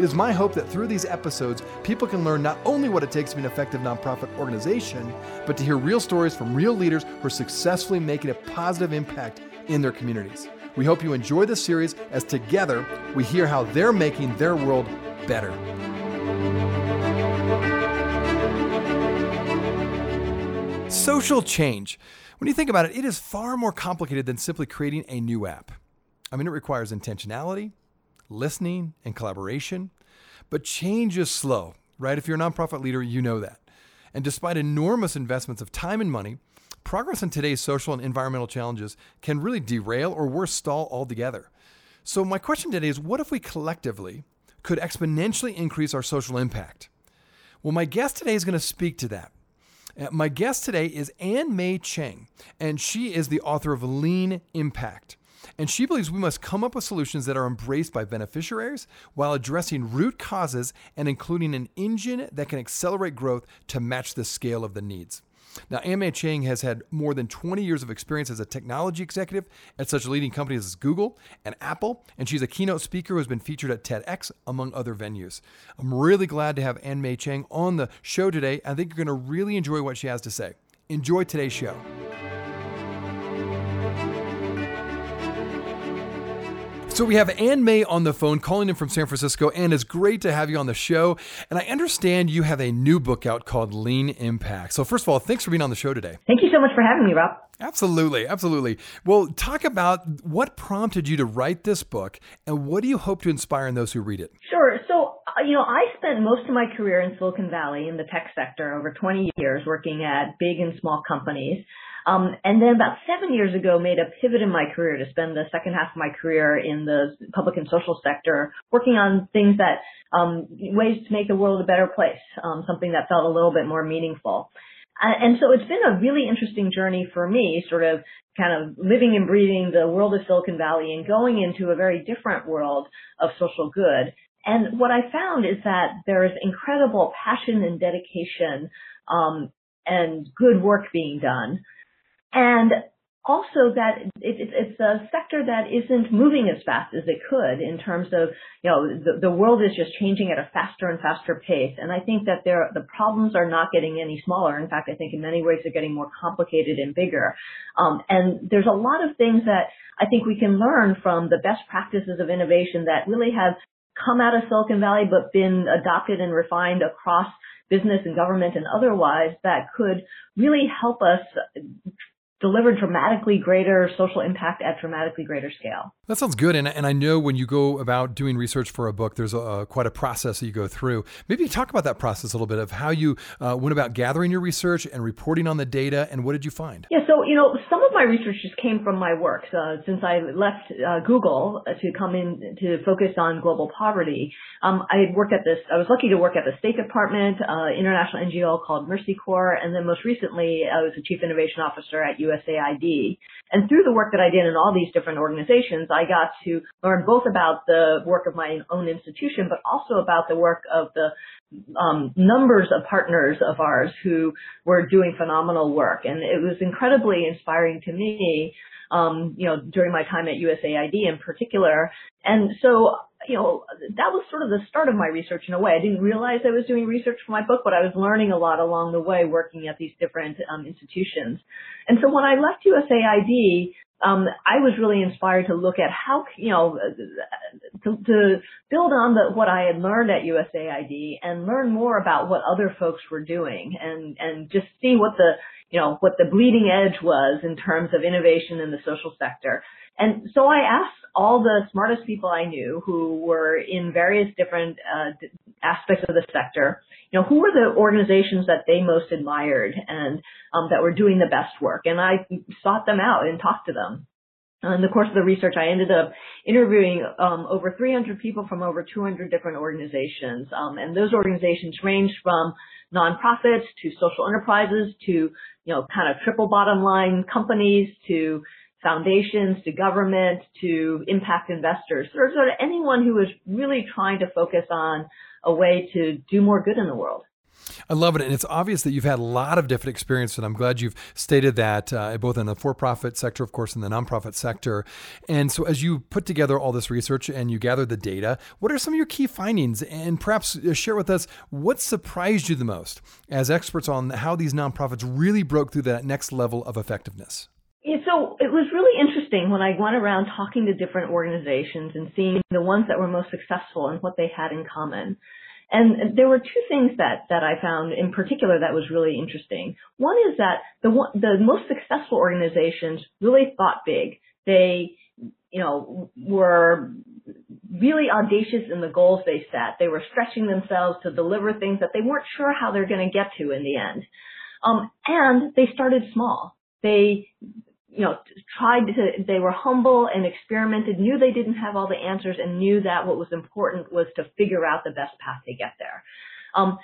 It is my hope that through these episodes, people can learn not only what it takes to be an effective nonprofit organization, but to hear real stories from real leaders who are successfully making a positive impact in their communities. We hope you enjoy this series as together we hear how they're making their world better. Social change. When you think about it, it is far more complicated than simply creating a new app. I mean, it requires intentionality, listening, and collaboration. But change is slow, right? If you're a nonprofit leader, you know that. And despite enormous investments of time and money, progress in today's social and environmental challenges can really derail or worse, stall altogether. So, my question today is what if we collectively could exponentially increase our social impact? Well, my guest today is going to speak to that. Uh, my guest today is Ann Mei Chang, and she is the author of Lean Impact. And she believes we must come up with solutions that are embraced by beneficiaries while addressing root causes and including an engine that can accelerate growth to match the scale of the needs. Now, Ann Mei Chang has had more than 20 years of experience as a technology executive at such leading companies as Google and Apple, and she's a keynote speaker who has been featured at TEDx, among other venues. I'm really glad to have Ann Mei Chang on the show today. I think you're going to really enjoy what she has to say. Enjoy today's show. So we have Ann Mei on the phone calling in from San Francisco. Anne, it's great to have you on the show. And I understand you have a new book out called Lean Impact. So first of all, thanks for being on the show today. Thank you so much for having me, Rob. Absolutely, absolutely. Well, talk about what prompted you to write this book and what do you hope to inspire in those who read it? Sure. So, uh, you know, I spent most of my career in Silicon Valley in the tech sector over 20 years working at big and small companies. Um, and then about seven years ago, made a pivot in my career to spend the second half of my career in the public and social sector, working on things that um, ways to make the world a better place, um, something that felt a little bit more meaningful. And so it's been a really interesting journey for me, sort of kind of living and breathing the world of Silicon Valley and going into a very different world of social good. And what I found is that there is incredible passion and dedication um, and good work being done and also that it, it, it's a sector that isn't moving as fast as it could in terms of, you know, the, the world is just changing at a faster and faster pace. And I think that there, the problems are not getting any smaller. In fact, I think in many ways they're getting more complicated and bigger. Um, and there's a lot of things that I think we can learn from the best practices of innovation that really have come out of Silicon Valley but been adopted and refined across business and government and otherwise that could really help us deliver dramatically greater social impact at dramatically greater scale. That sounds good. And, and I know when you go about doing research for a book, there's a, quite a process that you go through. Maybe talk about that process a little bit of how you uh, went about gathering your research and reporting on the data and what did you find? Yeah, so, you know, some of my research just came from my work. Uh, since I left uh, Google to come in to focus on global poverty, um, I had worked at this, I was lucky to work at the State Department, uh, international NGO called Mercy Corps, and then most recently I was a chief innovation officer at USAID. And through the work that I did in all these different organizations, I got to learn both about the work of my own institution, but also about the work of the um, numbers of partners of ours who were doing phenomenal work. And it was incredibly inspiring to me, um, you know, during my time at USAID in particular. And so you know, that was sort of the start of my research in a way. I didn't realize I was doing research for my book, but I was learning a lot along the way working at these different um, institutions. And so when I left USAID, um, I was really inspired to look at how, you know, to, to build on the, what I had learned at USAID and learn more about what other folks were doing and, and just see what the, you know, what the bleeding edge was in terms of innovation in the social sector. And so I asked all the smartest people I knew who were in various different uh, aspects of the sector, you know, who were the organizations that they most admired and um, that were doing the best work. And I sought them out and talked to them. In the course of the research, I ended up interviewing um, over 300 people from over 200 different organizations, um, and those organizations range from nonprofits to social enterprises to, you know, kind of triple bottom line companies to foundations to government to impact investors or sort of anyone who is really trying to focus on a way to do more good in the world. I love it. And it's obvious that you've had a lot of different experiences. And I'm glad you've stated that uh, both in the for profit sector, of course, in the nonprofit sector. And so, as you put together all this research and you gather the data, what are some of your key findings? And perhaps uh, share with us what surprised you the most as experts on how these nonprofits really broke through that next level of effectiveness. Yeah, so it was really interesting when I went around talking to different organizations and seeing the ones that were most successful and what they had in common. And there were two things that, that I found in particular that was really interesting. One is that the the most successful organizations really thought big. They, you know, were really audacious in the goals they set. They were stretching themselves to deliver things that they weren't sure how they're going to get to in the end. Um, and they started small. They you know, tried to, they were humble and experimented, knew they didn't have all the answers and knew that what was important was to figure out the best path to get there. Um,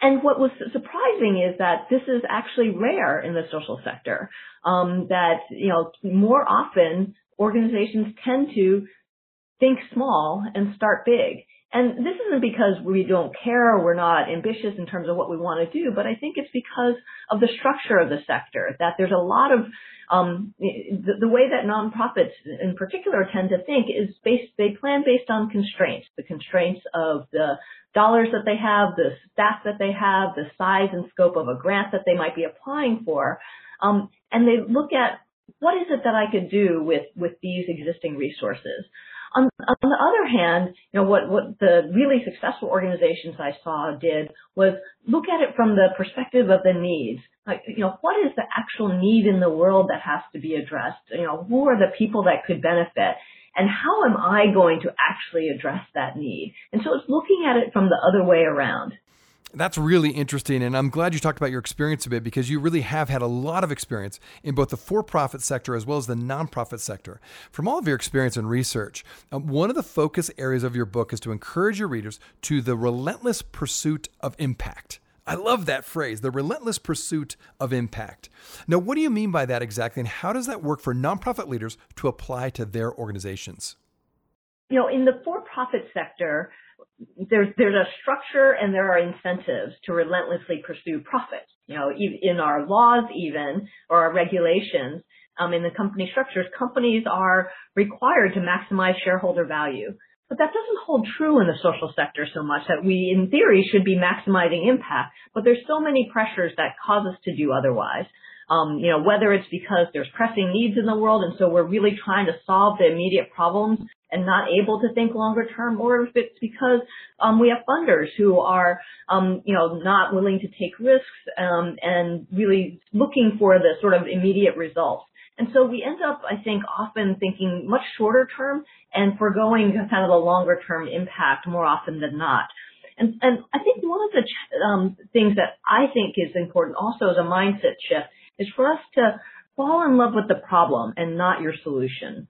and what was surprising is that this is actually rare in the social sector. Um, that, you know, more often organizations tend to think small and start big. And this isn't because we don't care or we're not ambitious in terms of what we want to do, but I think it's because of the structure of the sector, that there's a lot of, um, the, the, way that nonprofits in particular tend to think is based, they plan based on constraints, the constraints of the dollars that they have, the staff that they have, the size and scope of a grant that they might be applying for. Um, and they look at what is it that I could do with, with these existing resources? On, on the other hand, you know, what, what the really successful organizations I saw did was look at it from the perspective of the needs. Like, you know, what is the actual need in the world that has to be addressed? You know, who are the people that could benefit? And how am I going to actually address that need? And so it's looking at it from the other way around. That's really interesting. And I'm glad you talked about your experience a bit because you really have had a lot of experience in both the for profit sector as well as the nonprofit sector. From all of your experience and research, um, one of the focus areas of your book is to encourage your readers to the relentless pursuit of impact. I love that phrase, the relentless pursuit of impact. Now, what do you mean by that exactly, and how does that work for nonprofit leaders to apply to their organizations? You know, in the for profit sector, there's there's a structure and there are incentives to relentlessly pursue profit. You know, in our laws even or our regulations, um, in the company structures, companies are required to maximize shareholder value. But that doesn't hold true in the social sector so much that we, in theory, should be maximizing impact. But there's so many pressures that cause us to do otherwise. Um, you know, whether it's because there's pressing needs in the world and so we're really trying to solve the immediate problems and not able to think longer term, or if it's because um, we have funders who are, um, you know, not willing to take risks um, and really looking for the sort of immediate results. And so we end up, I think, often thinking much shorter term and foregoing kind of the longer term impact more often than not. And, and I think one of the um, things that I think is important also as a mindset shift is for us to fall in love with the problem and not your solution.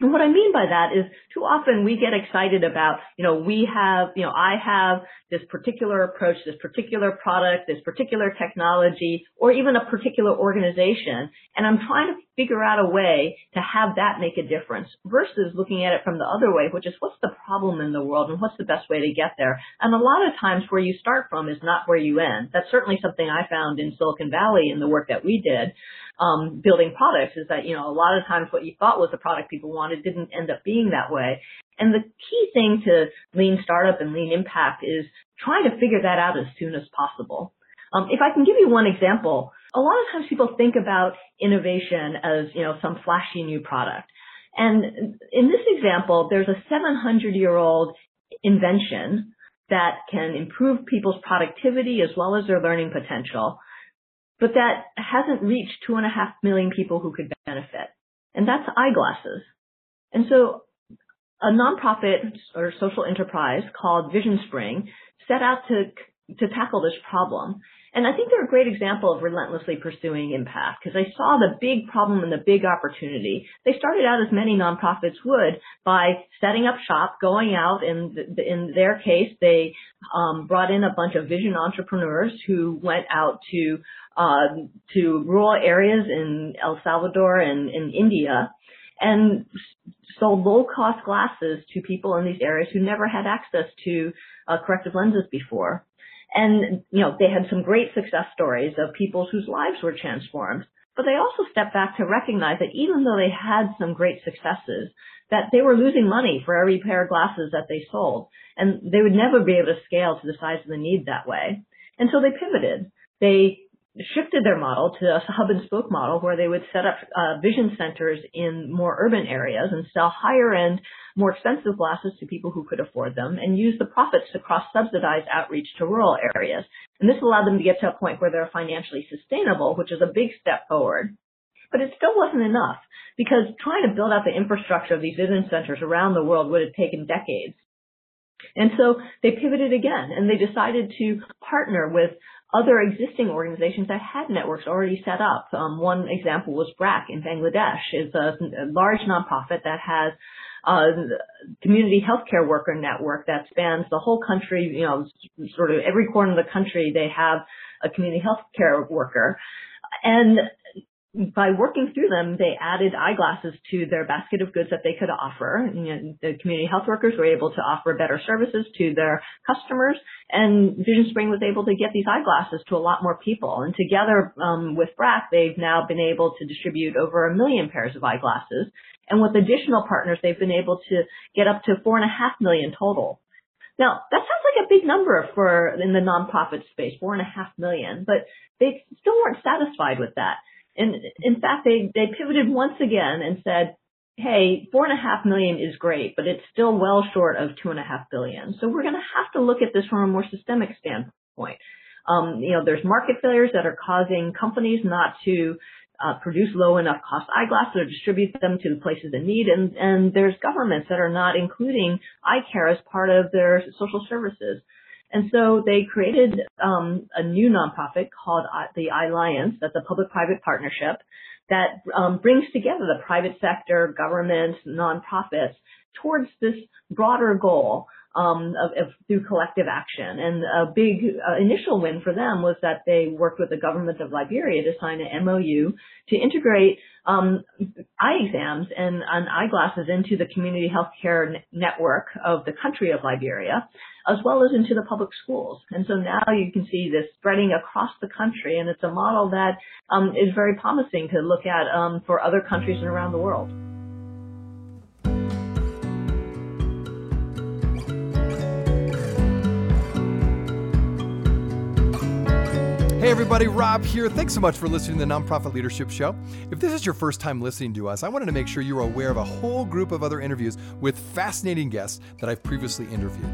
And what I mean by that is too often we get excited about, you know, we have, you know, I have this particular approach, this particular product, this particular technology, or even a particular organization, and I'm trying to figure out a way to have that make a difference versus looking at it from the other way, which is what's the problem in the world and what's the best way to get there. And a lot of times where you start from is not where you end. That's certainly something I found in Silicon Valley in the work that we did um, building products is that, you know, a lot of times what you thought was the product people wanted didn't end up being that way. And the key thing to lean startup and lean impact is trying to figure that out as soon as possible. Um, if I can give you one example, a lot of times people think about innovation as, you know, some flashy new product. And in this example, there's a 700 year old invention that can improve people's productivity as well as their learning potential but that hasn't reached two and a half million people who could benefit. And that's eyeglasses. And so a nonprofit or social enterprise called Vision Spring set out to to tackle this problem. And I think they're a great example of relentlessly pursuing impact because they saw the big problem and the big opportunity. They started out as many nonprofits would by setting up shop, going out, and in their case, they um, brought in a bunch of vision entrepreneurs who went out to uh, to rural areas in El Salvador and in India and sold low cost glasses to people in these areas who never had access to uh, corrective lenses before. And, you know, they had some great success stories of people whose lives were transformed. But they also stepped back to recognize that even though they had some great successes, that they were losing money for every pair of glasses that they sold. And they would never be able to scale to the size of the need that way. And so they pivoted. They shifted their model to a hub and spoke model where they would set up uh, vision centers in more urban areas and sell higher end, more expensive glasses to people who could afford them and use the profits to cross subsidize outreach to rural areas. And this allowed them to get to a point where they're financially sustainable, which is a big step forward. But it still wasn't enough because trying to build out the infrastructure of these vision centers around the world would have taken decades. And so they pivoted again and they decided to partner with other existing organizations that had networks already set up. Um, one example was BRAC in Bangladesh. It's a, a large nonprofit that has a community healthcare worker network that spans the whole country, you know, sort of every corner of the country they have a community healthcare worker. And by working through them, they added eyeglasses to their basket of goods that they could offer. You know, the community health workers were able to offer better services to their customers, and VisionSpring was able to get these eyeglasses to a lot more people. And together um, with BRAC, they've now been able to distribute over a million pairs of eyeglasses. And with additional partners, they've been able to get up to four and a half million total. Now, that sounds like a big number for in the nonprofit space, four and a half million, but they still weren't satisfied with that. And in fact, they, they pivoted once again and said, hey, four and a half million is great, but it's still well short of two and a half billion. So we're going to have to look at this from a more systemic standpoint. Um, you know, there's market failures that are causing companies not to uh, produce low enough cost eyeglasses or distribute them to the places in need, and, and there's governments that are not including eye care as part of their social services. And so they created um, a new nonprofit called the Alliance. That's a public-private partnership that um, brings together the private sector, government, nonprofits towards this broader goal um, of, of, through collective action. And a big uh, initial win for them was that they worked with the government of Liberia to sign an MOU to integrate um, eye exams and, and, eyeglasses into the community healthcare n- network of the country of Liberia, as well as into the public schools. And so now you can see this spreading across the country, and it's a model that um, is very promising to look at um, for other countries and around the world. Hey, everybody, Rob here. Thanks so much for listening to the Nonprofit Leadership Show. If this is your first time listening to us, I wanted to make sure you are aware of a whole group of other interviews with fascinating guests that I've previously interviewed.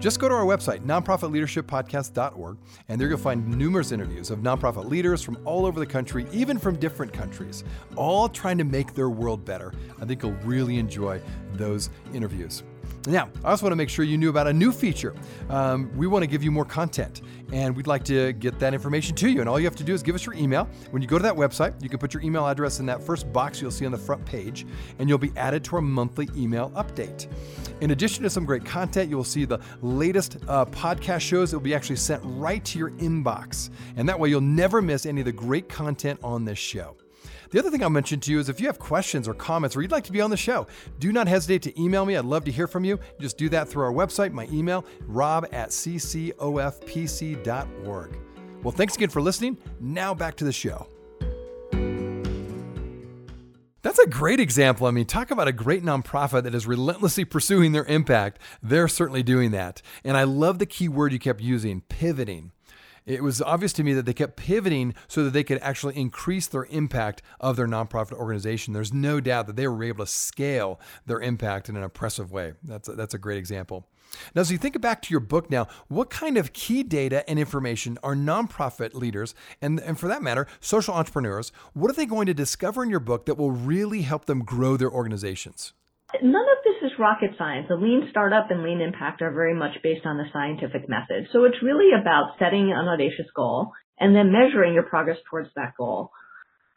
Just go to our website, nonprofitleadershippodcast.org, and there you'll find numerous interviews of nonprofit leaders from all over the country, even from different countries, all trying to make their world better. I think you'll really enjoy those interviews. Now, I also want to make sure you knew about a new feature. Um, we want to give you more content, and we'd like to get that information to you. And all you have to do is give us your email. When you go to that website, you can put your email address in that first box you'll see on the front page, and you'll be added to our monthly email update. In addition to some great content, you will see the latest uh, podcast shows that will be actually sent right to your inbox. And that way, you'll never miss any of the great content on this show. The other thing I'll mention to you is if you have questions or comments or you'd like to be on the show, do not hesitate to email me. I'd love to hear from you. Just do that through our website, my email, rob at ccofpc.org. Well, thanks again for listening. Now back to the show. That's a great example. I mean, talk about a great nonprofit that is relentlessly pursuing their impact. They're certainly doing that. And I love the key word you kept using pivoting it was obvious to me that they kept pivoting so that they could actually increase their impact of their nonprofit organization. There's no doubt that they were able to scale their impact in an impressive way. That's a, that's a great example. Now, as you think back to your book now, what kind of key data and information are nonprofit leaders, and, and for that matter, social entrepreneurs, what are they going to discover in your book that will really help them grow their organizations? None of this is rocket science. A lean startup and lean impact are very much based on the scientific method. So it's really about setting an audacious goal and then measuring your progress towards that goal.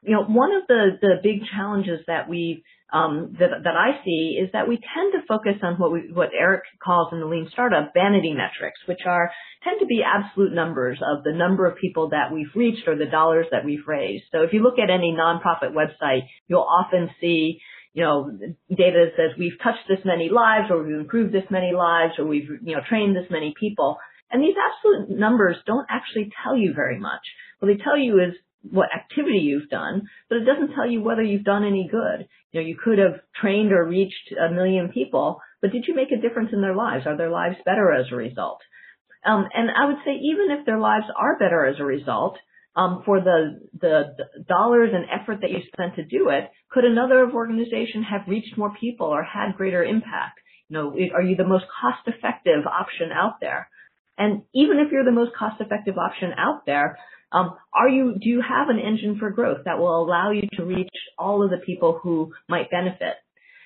You know, one of the, the big challenges that we um, that, that I see is that we tend to focus on what we, what Eric calls in the lean startup vanity metrics, which are tend to be absolute numbers of the number of people that we've reached or the dollars that we've raised. So if you look at any nonprofit website, you'll often see you know, data that says we've touched this many lives or we've improved this many lives or we've, you know, trained this many people. And these absolute numbers don't actually tell you very much. What they tell you is what activity you've done, but it doesn't tell you whether you've done any good. You know, you could have trained or reached a million people, but did you make a difference in their lives? Are their lives better as a result? Um, and I would say even if their lives are better as a result, um, for the, the dollars and effort that you spent to do it, could another organization have reached more people or had greater impact? You know, are you the most cost effective option out there? And even if you're the most cost effective option out there, um, are you, do you have an engine for growth that will allow you to reach all of the people who might benefit?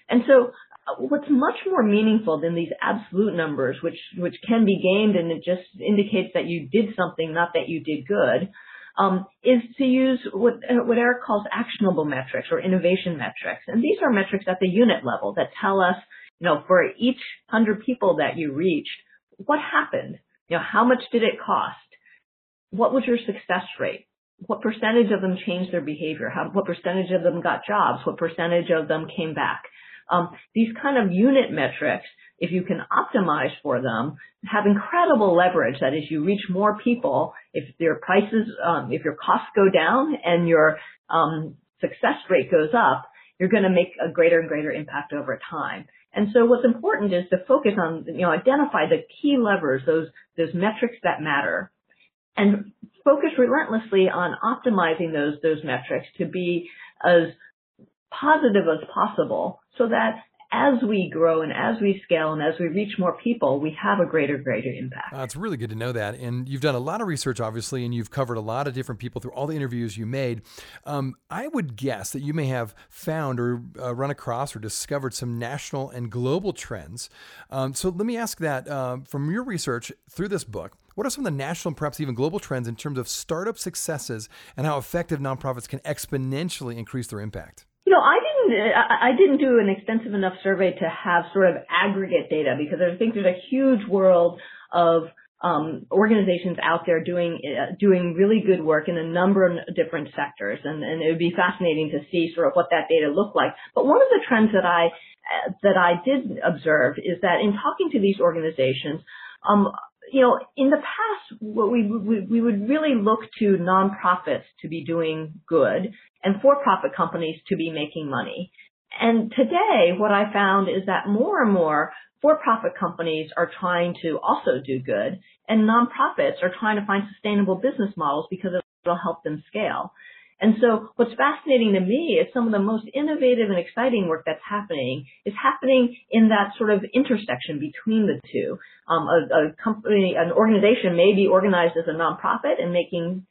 And so uh, what's much more meaningful than these absolute numbers, which, which can be gamed and it just indicates that you did something, not that you did good, um, is to use what, uh, what Eric calls actionable metrics or innovation metrics. And these are metrics at the unit level that tell us, you know, for each hundred people that you reached, what happened? You know, how much did it cost? What was your success rate? What percentage of them changed their behavior? How, what percentage of them got jobs? What percentage of them came back? Um, these kind of unit metrics if you can optimize for them, have incredible leverage. That is, you reach more people. If your prices, um, if your costs go down and your um, success rate goes up, you're going to make a greater and greater impact over time. And so what's important is to focus on, you know, identify the key levers, those, those metrics that matter and focus relentlessly on optimizing those, those metrics to be as positive as possible so that as we grow and as we scale and as we reach more people, we have a greater, greater impact. Uh, it's really good to know that. And you've done a lot of research, obviously, and you've covered a lot of different people through all the interviews you made. Um, I would guess that you may have found or uh, run across or discovered some national and global trends. Um, so let me ask that uh, from your research through this book. What are some of the national and perhaps even global trends in terms of startup successes and how effective nonprofits can exponentially increase their impact? You know, I didn't, I didn't do an extensive enough survey to have sort of aggregate data because I think there's a huge world of um, organizations out there doing uh, doing really good work in a number of different sectors, and, and it would be fascinating to see sort of what that data looked like. But one of the trends that I uh, that I did observe is that in talking to these organizations, um, you know, in the past, what we, we, we would really look to nonprofits to be doing good and for-profit companies to be making money. And today, what I found is that more and more for-profit companies are trying to also do good, and nonprofits are trying to find sustainable business models because it'll help them scale. And so what's fascinating to me is some of the most innovative and exciting work that's happening is happening in that sort of intersection between the two. Um, a, a, company, an organization may be organized as a nonprofit and making,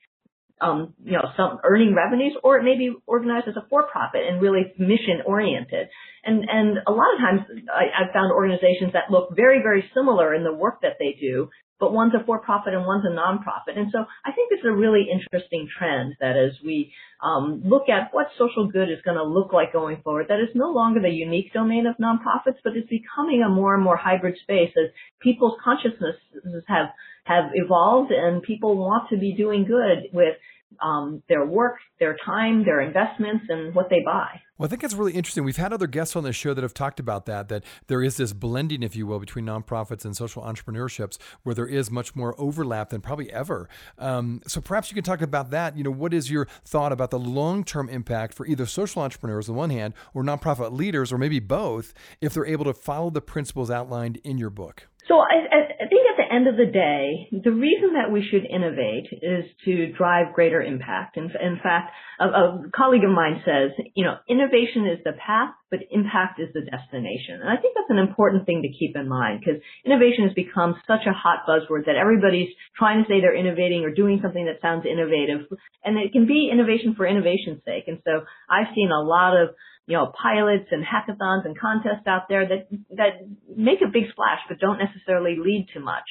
um, you know, some earning revenues, or it may be organized as a for-profit and really mission-oriented. And and a lot of times I, I've found organizations that look very very similar in the work that they do, but one's a for-profit and one's a non-profit. And so I think it's a really interesting trend that as we um, look at what social good is going to look like going forward, that is no longer the unique domain of nonprofits, but it's becoming a more and more hybrid space as people's consciousnesses have have evolved and people want to be doing good with um, their work, their time, their investments, and what they buy. Well, I think it's really interesting. We've had other guests on the show that have talked about that, that there is this blending, if you will, between nonprofits and social entrepreneurships where there is much more overlap than probably ever. Um, so perhaps you can talk about that. You know, what is your thought about the long term impact for either social entrepreneurs on one hand or nonprofit leaders, or maybe both, if they're able to follow the principles outlined in your book? So I, I think at the end of the day, the reason that we should innovate is to drive greater impact. In, in fact, a, a colleague of mine says, you know, innovation is the path, but impact is the destination. And I think that's an important thing to keep in mind because innovation has become such a hot buzzword that everybody's trying to say they're innovating or doing something that sounds innovative. And it can be innovation for innovation's sake. And so I've seen a lot of you know, pilots and hackathons and contests out there that, that make a big splash but don't necessarily lead to much.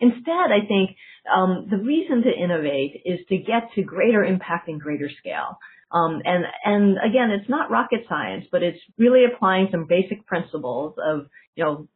Instead, I think um, the reason to innovate is to get to greater impact and greater scale. Um, and and again, it's not rocket science, but it's really applying some basic principles of you know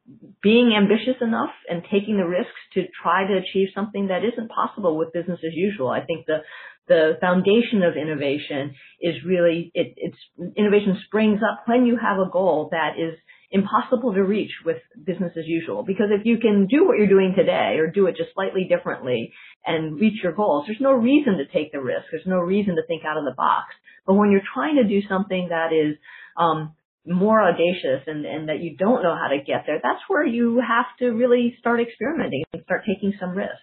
being ambitious enough and taking the risks to try to achieve something that isn't possible with business as usual. I think the the foundation of innovation is really it, it's innovation springs up when you have a goal that is impossible to reach with business as usual. Because if you can do what you're doing today or do it just slightly differently and reach your goals, there's no reason to take the risk. There's no reason to think out of the box. But when you're trying to do something that is um, more audacious and, and that you don't know how to get there, that's where you have to really start experimenting and start taking some risks.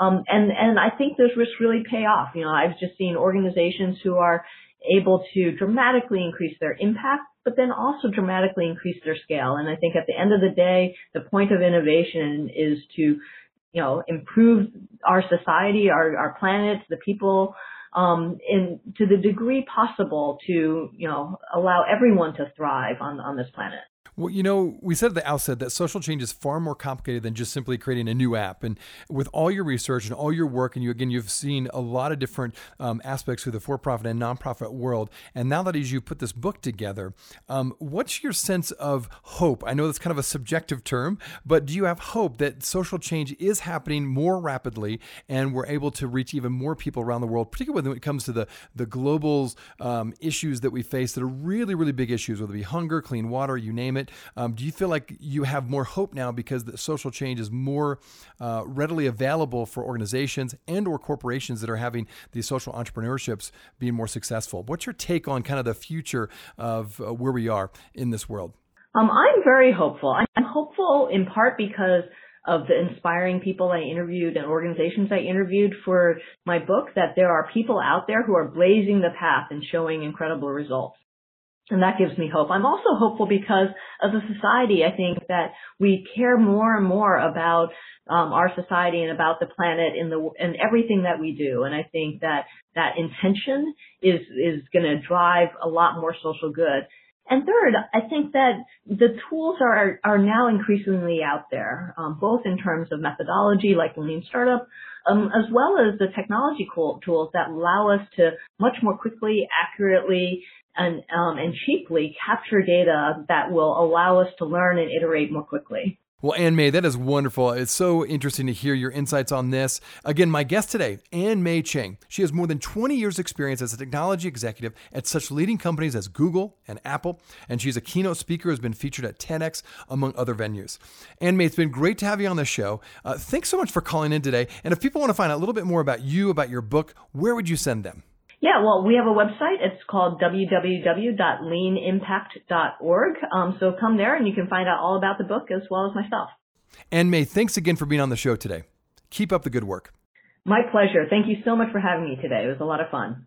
Um, and and I think those risks really pay off. You know, I've just seen organizations who are able to dramatically increase their impact, but then also dramatically increase their scale. And I think at the end of the day, the point of innovation is to, you know, improve our society, our, our planet, the people, um, in to the degree possible to, you know, allow everyone to thrive on, on this planet. Well, you know, we said at the outset that social change is far more complicated than just simply creating a new app. And with all your research and all your work, and you again, you've seen a lot of different um, aspects through the for-profit and nonprofit world. And now that as you put this book together, um, what's your sense of hope? I know that's kind of a subjective term, but do you have hope that social change is happening more rapidly, and we're able to reach even more people around the world, particularly when it comes to the the global um, issues that we face that are really, really big issues, whether it be hunger, clean water, you name it. Um, do you feel like you have more hope now because the social change is more uh, readily available for organizations and or corporations that are having these social entrepreneurships being more successful? What's your take on kind of the future of uh, where we are in this world? Um, I'm very hopeful. I'm hopeful in part because of the inspiring people I interviewed and organizations I interviewed for my book that there are people out there who are blazing the path and showing incredible results. And that gives me hope. I'm also hopeful because as a society, I think that we care more and more about um, our society and about the planet in the and everything that we do. And I think that that intention is is going to drive a lot more social good. And third, I think that the tools are are now increasingly out there, um, both in terms of methodology like Lean Startup, um, as well as the technology tools that allow us to much more quickly, accurately, and, um, and cheaply capture data that will allow us to learn and iterate more quickly. Well, Ann Mei, that is wonderful. It's so interesting to hear your insights on this. Again, my guest today, Ann Mei Chang. She has more than 20 years' experience as a technology executive at such leading companies as Google and Apple, and she's a keynote speaker who's been featured at TEDx, among other venues. Ann Mei, it's been great to have you on the show. Uh, thanks so much for calling in today. And if people want to find out a little bit more about you, about your book, where would you send them? Yeah, well, we have a website. It's called www.leanimpact.org. Um, so come there and you can find out all about the book as well as myself. Ann Mei, thanks again for being on the show today. Keep up the good work. My pleasure. Thank you so much for having me today. It was a lot of fun.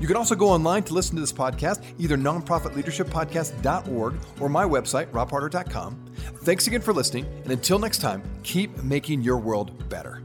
You can also go online to listen to this podcast, either nonprofitleadershippodcast.org or my website, robharder.com. Thanks again for listening, and until next time, keep making your world better.